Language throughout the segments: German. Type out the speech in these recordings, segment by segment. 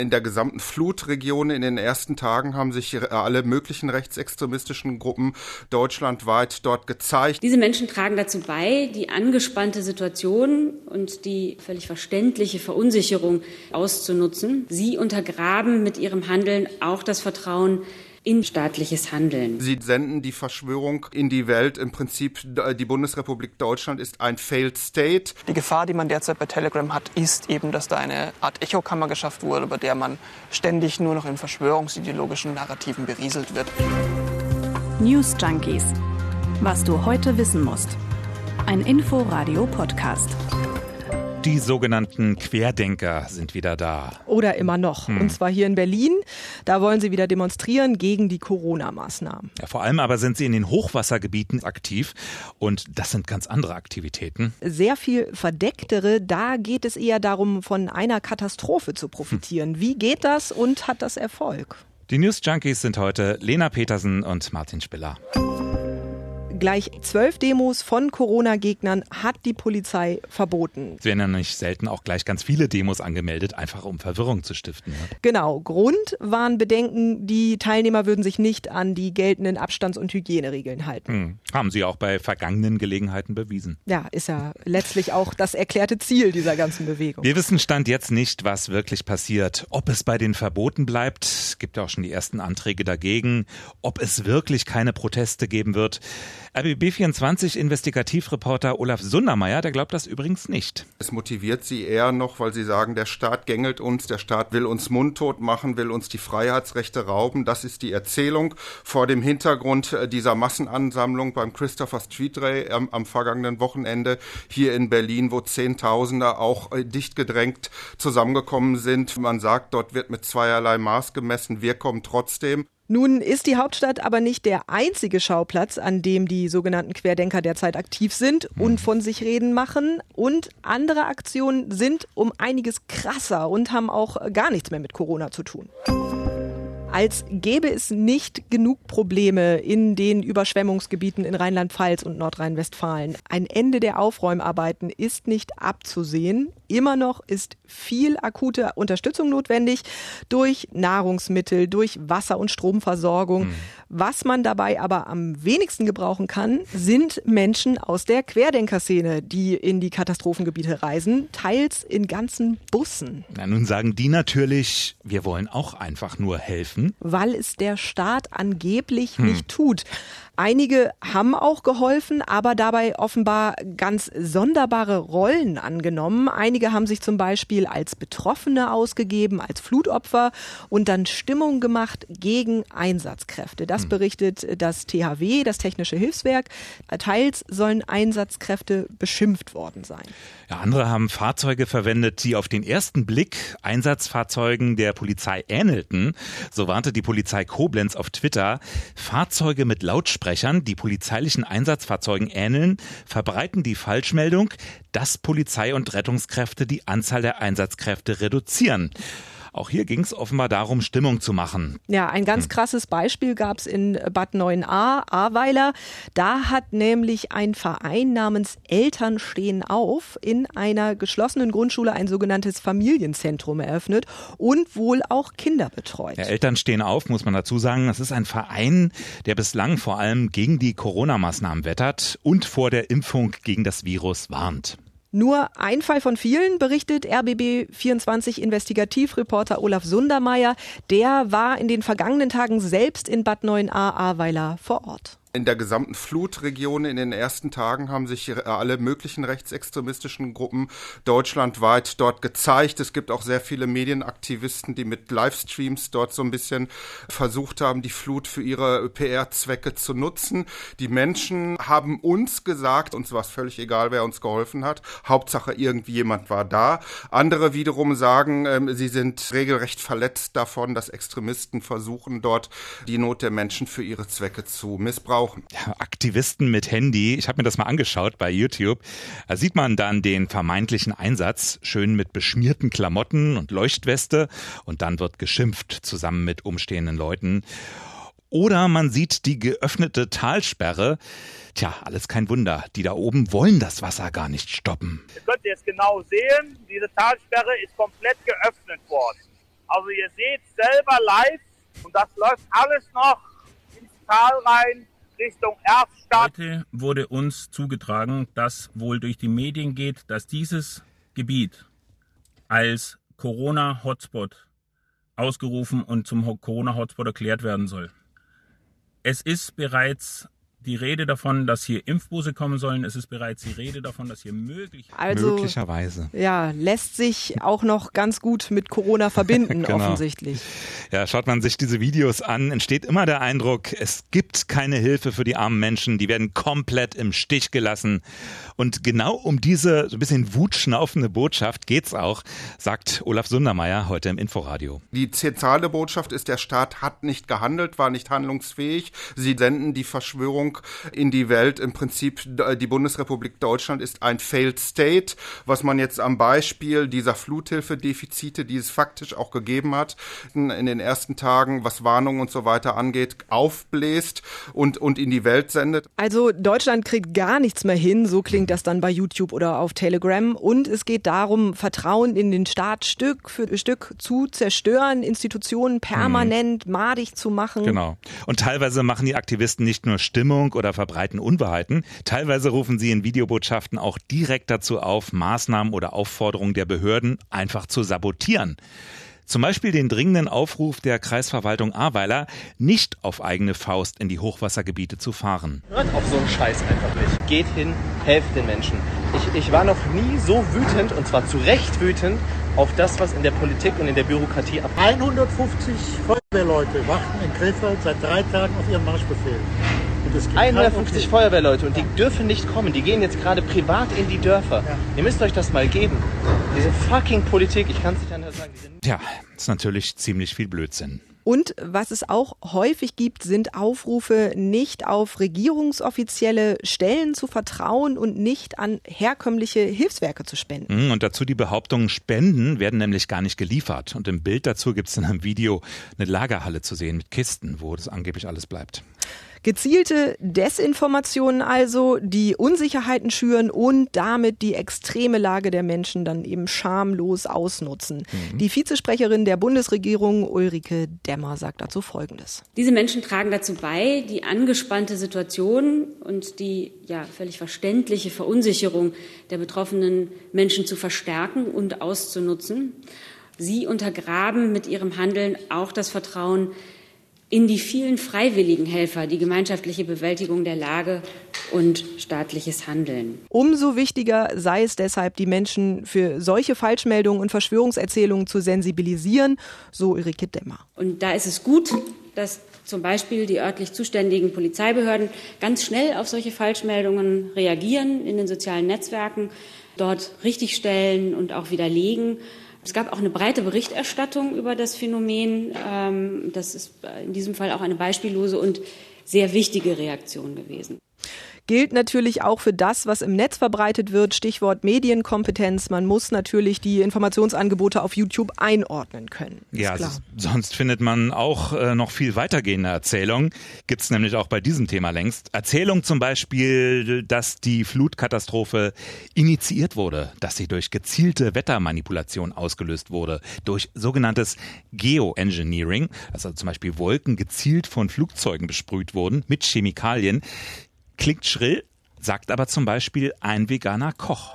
In der gesamten Flutregion in den ersten Tagen haben sich alle möglichen rechtsextremistischen Gruppen deutschlandweit dort gezeigt. Diese Menschen tragen dazu bei, die angespannte Situation und die völlig verständliche Verunsicherung auszunutzen. Sie untergraben mit ihrem Handeln auch das Vertrauen in staatliches Handeln. Sie senden die Verschwörung in die Welt. Im Prinzip, die Bundesrepublik Deutschland ist ein Failed State. Die Gefahr, die man derzeit bei Telegram hat, ist eben, dass da eine Art Echokammer geschafft wurde, bei der man ständig nur noch in verschwörungsideologischen Narrativen berieselt wird. News Junkies. Was du heute wissen musst. Ein Info-Radio-Podcast. Die sogenannten Querdenker sind wieder da. Oder immer noch. Hm. Und zwar hier in Berlin. Da wollen sie wieder demonstrieren gegen die Corona-Maßnahmen. Ja, vor allem aber sind sie in den Hochwassergebieten aktiv. Und das sind ganz andere Aktivitäten. Sehr viel verdecktere. Da geht es eher darum, von einer Katastrophe zu profitieren. Hm. Wie geht das und hat das Erfolg? Die News Junkies sind heute Lena Petersen und Martin Spiller. Gleich zwölf Demos von Corona-Gegnern hat die Polizei verboten. Es werden ja nicht selten auch gleich ganz viele Demos angemeldet, einfach um Verwirrung zu stiften. Ja. Genau. Grund waren Bedenken, die Teilnehmer würden sich nicht an die geltenden Abstands- und Hygieneregeln halten. Hm. Haben sie auch bei vergangenen Gelegenheiten bewiesen. Ja, ist ja letztlich auch das erklärte Ziel dieser ganzen Bewegung. Wir wissen Stand jetzt nicht, was wirklich passiert. Ob es bei den Verboten bleibt, es gibt ja auch schon die ersten Anträge dagegen, ob es wirklich keine Proteste geben wird. RBB24-Investigativreporter Olaf Sundermeier, der glaubt das übrigens nicht. Es motiviert sie eher noch, weil sie sagen, der Staat gängelt uns, der Staat will uns mundtot machen, will uns die Freiheitsrechte rauben. Das ist die Erzählung vor dem Hintergrund äh, dieser Massenansammlung beim Christopher Street Day am, am vergangenen Wochenende hier in Berlin, wo Zehntausende auch äh, dicht gedrängt zusammengekommen sind. Man sagt, dort wird mit zweierlei Maß gemessen. Wir kommen trotzdem. Nun ist die Hauptstadt aber nicht der einzige Schauplatz, an dem die sogenannten Querdenker derzeit aktiv sind und mhm. von sich reden machen. Und andere Aktionen sind um einiges krasser und haben auch gar nichts mehr mit Corona zu tun als gäbe es nicht genug Probleme in den Überschwemmungsgebieten in Rheinland-Pfalz und Nordrhein-Westfalen. Ein Ende der Aufräumarbeiten ist nicht abzusehen. Immer noch ist viel akute Unterstützung notwendig durch Nahrungsmittel, durch Wasser- und Stromversorgung. Mhm. Was man dabei aber am wenigsten gebrauchen kann, sind Menschen aus der Querdenkerszene, die in die Katastrophengebiete reisen, teils in ganzen Bussen. Na, nun sagen die natürlich, wir wollen auch einfach nur helfen. Weil es der Staat angeblich hm. nicht tut. Einige haben auch geholfen, aber dabei offenbar ganz sonderbare Rollen angenommen. Einige haben sich zum Beispiel als Betroffene ausgegeben, als Flutopfer und dann Stimmung gemacht gegen Einsatzkräfte. Das hm. berichtet das THW, das Technische Hilfswerk. Teils sollen Einsatzkräfte beschimpft worden sein. Ja, andere haben Fahrzeuge verwendet, die auf den ersten Blick Einsatzfahrzeugen der Polizei ähnelten. So warnte die Polizei Koblenz auf Twitter. Fahrzeuge mit Lautsprechern Lautsprechern, die polizeilichen Einsatzfahrzeugen ähneln, verbreiten die Falschmeldung, dass Polizei und Rettungskräfte die Anzahl der Einsatzkräfte reduzieren. Auch hier ging es offenbar darum, Stimmung zu machen. Ja, ein ganz hm. krasses Beispiel gab es in Bad 9a, Ahrweiler. Da hat nämlich ein Verein namens Eltern stehen auf in einer geschlossenen Grundschule ein sogenanntes Familienzentrum eröffnet und wohl auch Kinder betreut. Ja, Eltern stehen auf, muss man dazu sagen. Das ist ein Verein, der bislang vor allem gegen die Corona-Maßnahmen wettert und vor der Impfung gegen das Virus warnt. Nur ein Fall von vielen, berichtet RBB 24 Investigativreporter Olaf Sundermeier. Der war in den vergangenen Tagen selbst in Bad 9a Ahrweiler vor Ort. In der gesamten Flutregion in den ersten Tagen haben sich alle möglichen rechtsextremistischen Gruppen deutschlandweit dort gezeigt. Es gibt auch sehr viele Medienaktivisten, die mit Livestreams dort so ein bisschen versucht haben, die Flut für ihre PR-Zwecke zu nutzen. Die Menschen haben uns gesagt, uns war es völlig egal, wer uns geholfen hat. Hauptsache irgendwie jemand war da. Andere wiederum sagen, äh, sie sind regelrecht verletzt davon, dass Extremisten versuchen, dort die Not der Menschen für ihre Zwecke zu missbrauchen brauchen. Ja, Aktivisten mit Handy, ich habe mir das mal angeschaut bei YouTube. Da sieht man dann den vermeintlichen Einsatz, schön mit beschmierten Klamotten und Leuchtweste und dann wird geschimpft zusammen mit umstehenden Leuten. Oder man sieht die geöffnete Talsperre. Tja, alles kein Wunder. Die da oben wollen das Wasser gar nicht stoppen. Ihr könnt jetzt genau sehen, diese Talsperre ist komplett geöffnet worden. Also ihr seht selber live und das läuft alles noch ins Tal rein Richtung Erftstadt. Heute wurde uns zugetragen, dass wohl durch die Medien geht, dass dieses Gebiet als Corona-Hotspot ausgerufen und zum Corona-Hotspot erklärt werden soll. Es ist bereits die Rede davon, dass hier Impfbusse kommen sollen. Es ist bereits die Rede davon, dass hier möglich also, möglicherweise ja lässt sich auch noch ganz gut mit Corona verbinden genau. offensichtlich. Ja, schaut man sich diese Videos an, entsteht immer der Eindruck, es gibt keine Hilfe für die armen Menschen, die werden komplett im Stich gelassen. Und genau um diese so ein bisschen wutschnaufende Botschaft geht's auch, sagt Olaf Sundermeier heute im Inforadio. Die zentrale Botschaft ist, der Staat hat nicht gehandelt, war nicht handlungsfähig. Sie senden die Verschwörung in die Welt. Im Prinzip, die Bundesrepublik Deutschland ist ein Failed State, was man jetzt am Beispiel dieser Fluthilfedefizite, die es faktisch auch gegeben hat, in den ersten Tagen, was Warnungen und so weiter angeht, aufbläst und, und in die Welt sendet. Also Deutschland kriegt gar nichts mehr hin, so klingt das dann bei YouTube oder auf Telegram. Und es geht darum, Vertrauen in den Staat Stück für Stück zu zerstören, Institutionen permanent mhm. madig zu machen. Genau. Und teilweise machen die Aktivisten nicht nur Stimmung, Stimmung oder verbreiten Unwahrheiten. Teilweise rufen sie in Videobotschaften auch direkt dazu auf, Maßnahmen oder Aufforderungen der Behörden einfach zu sabotieren. Zum Beispiel den dringenden Aufruf der Kreisverwaltung Ahrweiler, nicht auf eigene Faust in die Hochwassergebiete zu fahren. Hört auf so einen Scheiß einfach nicht. Geht hin, helft den Menschen. Ich, ich war noch nie so wütend, und zwar zu Recht wütend, auf das, was in der Politik und in der Bürokratie abgeht. 150 Feuerwehrleute warten in Krefeld seit drei Tagen auf ihren Marschbefehl. 150 Feuerwehrleute und die dürfen nicht kommen. Die gehen jetzt gerade privat in die Dörfer. Ja. Ihr müsst euch das mal geben. Diese fucking Politik, ich kann es nicht anders sagen. Ja, ist natürlich ziemlich viel Blödsinn. Und was es auch häufig gibt, sind Aufrufe, nicht auf regierungsoffizielle Stellen zu vertrauen und nicht an herkömmliche Hilfswerke zu spenden. Mhm, und dazu die Behauptung, Spenden werden nämlich gar nicht geliefert. Und im Bild dazu gibt es in einem Video eine Lagerhalle zu sehen mit Kisten, wo das angeblich alles bleibt. Gezielte Desinformationen also, die Unsicherheiten schüren und damit die extreme Lage der Menschen dann eben schamlos ausnutzen. Mhm. Die Vizesprecherin der Bundesregierung Ulrike Demmer sagt dazu Folgendes. Diese Menschen tragen dazu bei, die angespannte Situation und die ja völlig verständliche Verunsicherung der betroffenen Menschen zu verstärken und auszunutzen. Sie untergraben mit ihrem Handeln auch das Vertrauen in die vielen freiwilligen Helfer, die gemeinschaftliche Bewältigung der Lage und staatliches Handeln. Umso wichtiger sei es deshalb, die Menschen für solche Falschmeldungen und Verschwörungserzählungen zu sensibilisieren, so Ulrike Demmer. Und da ist es gut, dass zum Beispiel die örtlich zuständigen Polizeibehörden ganz schnell auf solche Falschmeldungen reagieren in den sozialen Netzwerken, dort richtigstellen und auch widerlegen. Es gab auch eine breite Berichterstattung über das Phänomen. Ähm, das ist in diesem Fall auch eine beispiellose und sehr wichtige Reaktion gewesen gilt natürlich auch für das, was im Netz verbreitet wird. Stichwort Medienkompetenz. Man muss natürlich die Informationsangebote auf YouTube einordnen können. Ja, sonst findet man auch äh, noch viel weitergehende Erzählungen. Gibt es nämlich auch bei diesem Thema längst. Erzählung zum Beispiel, dass die Flutkatastrophe initiiert wurde, dass sie durch gezielte Wettermanipulation ausgelöst wurde, durch sogenanntes Geoengineering, also zum Beispiel Wolken gezielt von Flugzeugen besprüht wurden mit Chemikalien. Klingt schrill, sagt aber zum Beispiel ein veganer Koch.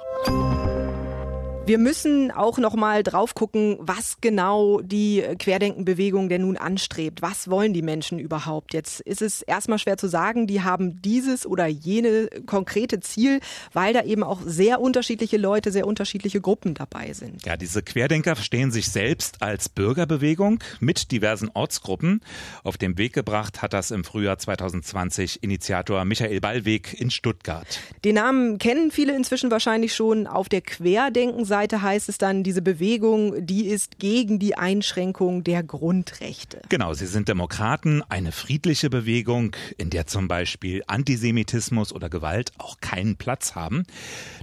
Wir müssen auch noch mal drauf gucken, was genau die Querdenkenbewegung denn nun anstrebt. Was wollen die Menschen überhaupt? Jetzt ist es erstmal schwer zu sagen, die haben dieses oder jene konkrete Ziel, weil da eben auch sehr unterschiedliche Leute, sehr unterschiedliche Gruppen dabei sind. Ja, diese Querdenker verstehen sich selbst als Bürgerbewegung mit diversen Ortsgruppen. Auf den Weg gebracht hat das im Frühjahr 2020 Initiator Michael Ballweg in Stuttgart. Den Namen kennen viele inzwischen wahrscheinlich schon. Auf der Querdenken Seite heißt es dann, diese Bewegung, die ist gegen die Einschränkung der Grundrechte. Genau, sie sind Demokraten, eine friedliche Bewegung, in der zum Beispiel Antisemitismus oder Gewalt auch keinen Platz haben.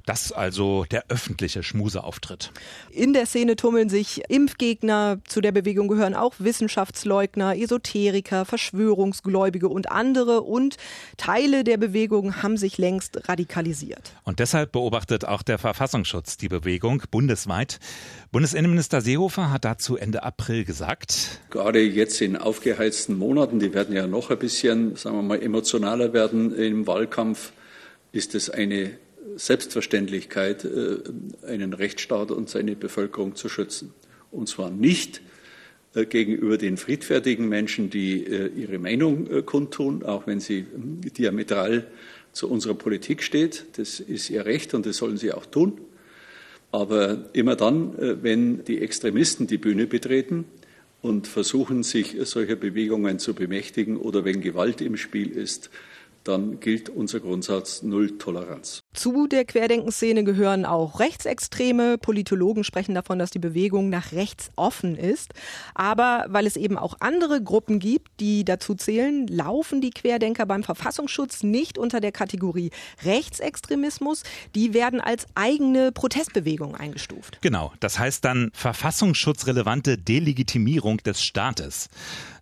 Das also der öffentliche Schmuseauftritt. In der Szene tummeln sich Impfgegner, zu der Bewegung gehören auch Wissenschaftsleugner, Esoteriker, Verschwörungsgläubige und andere und Teile der Bewegung haben sich längst radikalisiert. Und deshalb beobachtet auch der Verfassungsschutz die Bewegung Bewegung bundesweit. Bundesinnenminister Seehofer hat dazu Ende April gesagt. Gerade jetzt in aufgeheizten Monaten, die werden ja noch ein bisschen, sagen wir mal, emotionaler werden im Wahlkampf, ist es eine Selbstverständlichkeit, äh, einen Rechtsstaat und seine Bevölkerung zu schützen. Und zwar nicht äh, gegenüber den friedfertigen Menschen, die äh, ihre Meinung kundtun, auch wenn sie diametral zu unserer Politik steht. Das ist ihr Recht und das sollen sie auch tun. Aber immer dann, wenn die Extremisten die Bühne betreten und versuchen, sich solcher Bewegungen zu bemächtigen oder wenn Gewalt im Spiel ist, dann gilt unser Grundsatz Null Toleranz. Zu der Querdenkenszene gehören auch Rechtsextreme. Politologen sprechen davon, dass die Bewegung nach rechts offen ist. Aber weil es eben auch andere Gruppen gibt, die dazu zählen, laufen die Querdenker beim Verfassungsschutz nicht unter der Kategorie Rechtsextremismus. Die werden als eigene Protestbewegung eingestuft. Genau, das heißt dann verfassungsschutzrelevante Delegitimierung des Staates.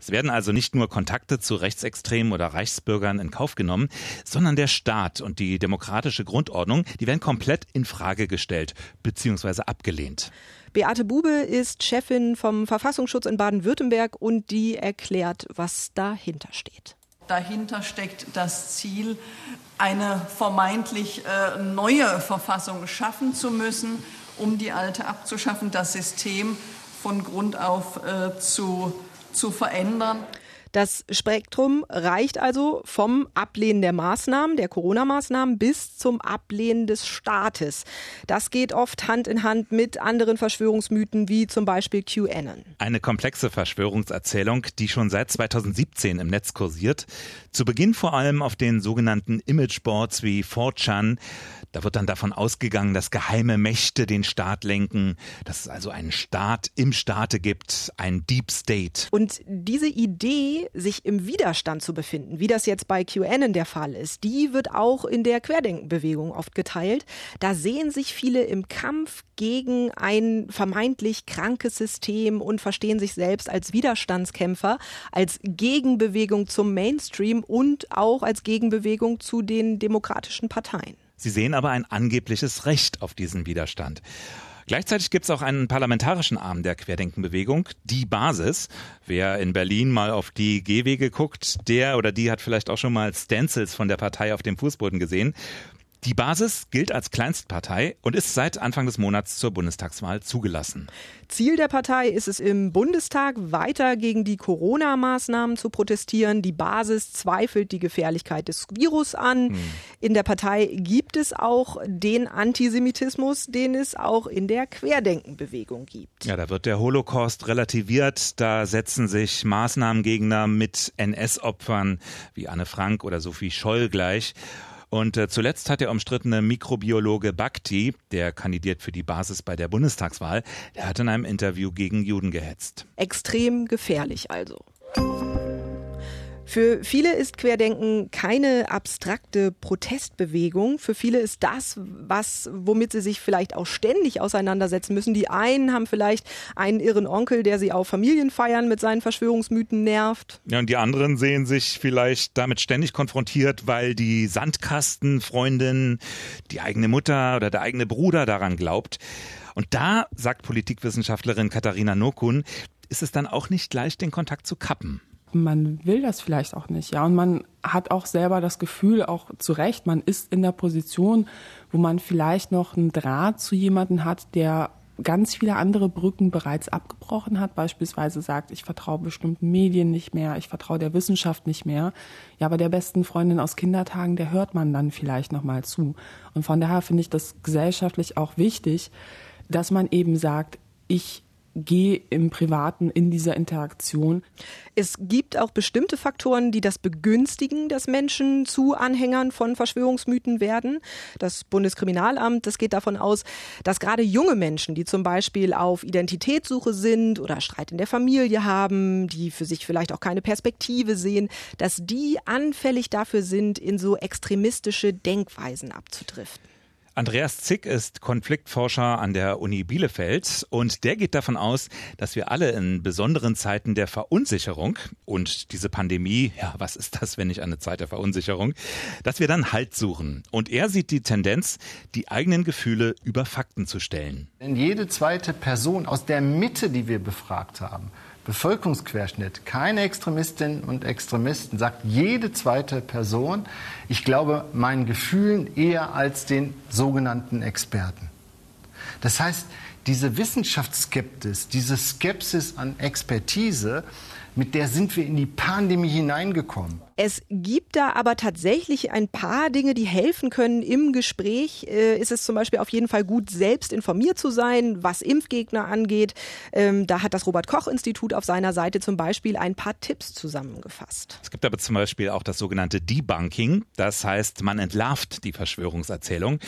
Es werden also nicht nur Kontakte zu Rechtsextremen oder Reichsbürgern in Kauf genommen, sondern der Staat und die demokratische Grundordnung, die werden komplett in Frage gestellt bzw. abgelehnt. Beate Bube ist Chefin vom Verfassungsschutz in Baden-Württemberg und die erklärt, was dahinter steht. Dahinter steckt das Ziel, eine vermeintlich äh, neue Verfassung schaffen zu müssen, um die alte abzuschaffen, das System von Grund auf äh, zu zu verändern. Das Spektrum reicht also vom Ablehnen der Maßnahmen, der Corona-Maßnahmen, bis zum Ablehnen des Staates. Das geht oft Hand in Hand mit anderen Verschwörungsmythen wie zum Beispiel QAnon. Eine komplexe Verschwörungserzählung, die schon seit 2017 im Netz kursiert. Zu Beginn vor allem auf den sogenannten Imageboards wie 4chan. Da wird dann davon ausgegangen, dass geheime Mächte den Staat lenken, dass es also einen Staat im Staate gibt, ein Deep State. Und diese Idee, sich im Widerstand zu befinden, wie das jetzt bei QAnon der Fall ist, die wird auch in der Querdenkenbewegung oft geteilt. Da sehen sich viele im Kampf gegen ein vermeintlich krankes System und verstehen sich selbst als Widerstandskämpfer, als Gegenbewegung zum Mainstream und auch als Gegenbewegung zu den demokratischen Parteien. Sie sehen aber ein angebliches Recht auf diesen Widerstand. Gleichzeitig gibt es auch einen parlamentarischen Arm der Querdenkenbewegung, die Basis. Wer in Berlin mal auf die Gehwege guckt, der oder die hat vielleicht auch schon mal Stencils von der Partei auf dem Fußboden gesehen. Die Basis gilt als Kleinstpartei und ist seit Anfang des Monats zur Bundestagswahl zugelassen. Ziel der Partei ist es im Bundestag weiter gegen die Corona-Maßnahmen zu protestieren. Die Basis zweifelt die Gefährlichkeit des Virus an. Hm. In der Partei gibt es auch den Antisemitismus, den es auch in der Querdenkenbewegung gibt. Ja, da wird der Holocaust relativiert. Da setzen sich Maßnahmengegner mit NS-Opfern wie Anne Frank oder Sophie Scholl gleich. Und äh, zuletzt hat der umstrittene Mikrobiologe Bhakti, der kandidiert für die Basis bei der Bundestagswahl, der hat in einem Interview gegen Juden gehetzt. Extrem gefährlich also. Für viele ist Querdenken keine abstrakte Protestbewegung. Für viele ist das, was, womit sie sich vielleicht auch ständig auseinandersetzen müssen. Die einen haben vielleicht einen irren Onkel, der sie auf Familienfeiern mit seinen Verschwörungsmythen nervt. Ja, und die anderen sehen sich vielleicht damit ständig konfrontiert, weil die Sandkastenfreundin, die eigene Mutter oder der eigene Bruder daran glaubt. Und da, sagt Politikwissenschaftlerin Katharina Nokun, ist es dann auch nicht leicht, den Kontakt zu kappen man will das vielleicht auch nicht, ja. Und man hat auch selber das Gefühl, auch zu Recht, man ist in der Position, wo man vielleicht noch einen Draht zu jemanden hat, der ganz viele andere Brücken bereits abgebrochen hat, beispielsweise sagt, ich vertraue bestimmten Medien nicht mehr, ich vertraue der Wissenschaft nicht mehr. Ja, aber der besten Freundin aus Kindertagen, der hört man dann vielleicht noch mal zu. Und von daher finde ich das gesellschaftlich auch wichtig, dass man eben sagt, ich gehe im Privaten in dieser Interaktion. Es gibt auch bestimmte Faktoren, die das begünstigen, dass Menschen zu Anhängern von Verschwörungsmythen werden. Das Bundeskriminalamt, das geht davon aus, dass gerade junge Menschen, die zum Beispiel auf Identitätssuche sind oder Streit in der Familie haben, die für sich vielleicht auch keine Perspektive sehen, dass die anfällig dafür sind, in so extremistische Denkweisen abzudriften. Andreas Zick ist Konfliktforscher an der Uni Bielefeld und der geht davon aus, dass wir alle in besonderen Zeiten der Verunsicherung und diese Pandemie, ja, was ist das, wenn nicht eine Zeit der Verunsicherung, dass wir dann Halt suchen. Und er sieht die Tendenz, die eigenen Gefühle über Fakten zu stellen. Denn jede zweite Person aus der Mitte, die wir befragt haben, Bevölkerungsquerschnitt, keine Extremistinnen und Extremisten, sagt jede zweite Person, ich glaube meinen Gefühlen eher als den sogenannten Experten. Das heißt, diese Wissenschaftsskeptis, diese Skepsis an Expertise, mit der sind wir in die Pandemie hineingekommen. Es gibt da aber tatsächlich ein paar Dinge, die helfen können. Im Gespräch äh, ist es zum Beispiel auf jeden Fall gut, selbst informiert zu sein, was Impfgegner angeht. Ähm, da hat das Robert-Koch-Institut auf seiner Seite zum Beispiel ein paar Tipps zusammengefasst. Es gibt aber zum Beispiel auch das sogenannte Debunking. Das heißt, man entlarvt die Verschwörungserzählung.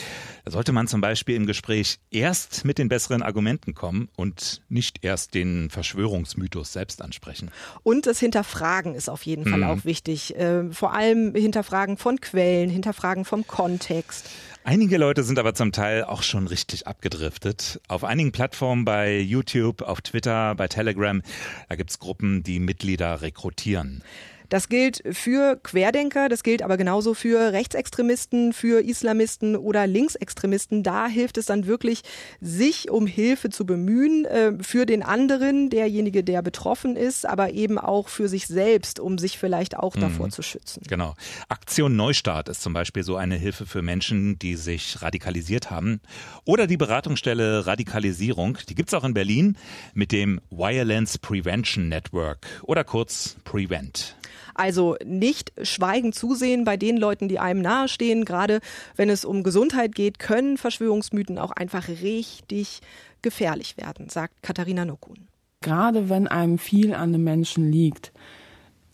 Da sollte man zum Beispiel im Gespräch erst mit den besseren Argumenten kommen und nicht erst den Verschwörungsmythos selbst ansprechen. Und das Hinterfragen ist auf jeden Fall mhm. auch wichtig äh, vor allem Hinterfragen von Quellen, Hinterfragen vom Kontext. Einige Leute sind aber zum Teil auch schon richtig abgedriftet. Auf einigen Plattformen bei YouTube, auf Twitter, bei Telegram, da gibt es Gruppen, die Mitglieder rekrutieren. Das gilt für Querdenker, das gilt aber genauso für Rechtsextremisten, für Islamisten oder Linksextremisten. Da hilft es dann wirklich, sich um Hilfe zu bemühen, äh, für den anderen, derjenige, der betroffen ist, aber eben auch für sich selbst, um sich vielleicht auch mhm. davor zu schützen. Genau. Aktion Neustart ist zum Beispiel so eine Hilfe für Menschen, die sich radikalisiert haben. Oder die Beratungsstelle Radikalisierung, die gibt es auch in Berlin mit dem Violence Prevention Network oder kurz Prevent. Also nicht schweigend zusehen bei den Leuten, die einem nahestehen. Gerade wenn es um Gesundheit geht, können Verschwörungsmythen auch einfach richtig gefährlich werden, sagt Katharina Nokun. Gerade wenn einem viel an einem Menschen liegt,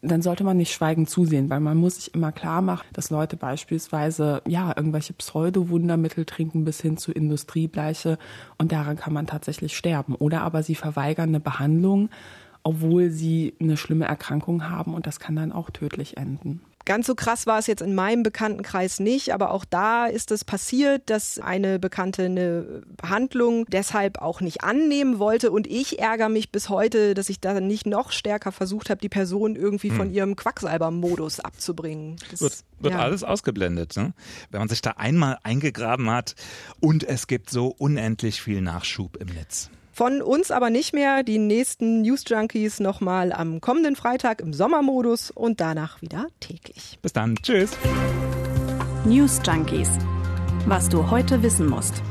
dann sollte man nicht schweigend zusehen, weil man muss sich immer klar machen, dass Leute beispielsweise ja irgendwelche Pseudo-Wundermittel trinken bis hin zu Industriebleiche und daran kann man tatsächlich sterben. Oder aber sie verweigern eine Behandlung, obwohl sie eine schlimme Erkrankung haben und das kann dann auch tödlich enden. Ganz so krass war es jetzt in meinem Bekanntenkreis nicht, aber auch da ist es passiert, dass eine Bekannte eine Behandlung deshalb auch nicht annehmen wollte und ich ärgere mich bis heute, dass ich da nicht noch stärker versucht habe, die Person irgendwie hm. von ihrem Quacksalber-Modus abzubringen. Das wird, wird ja. alles ausgeblendet, ne? wenn man sich da einmal eingegraben hat und es gibt so unendlich viel Nachschub im Netz. Von uns aber nicht mehr. Die nächsten News Junkies nochmal am kommenden Freitag im Sommermodus und danach wieder täglich. Bis dann. Tschüss. News Junkies. Was du heute wissen musst.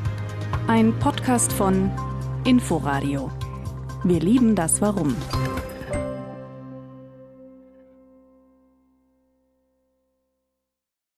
Ein Podcast von Inforadio. Wir lieben das Warum.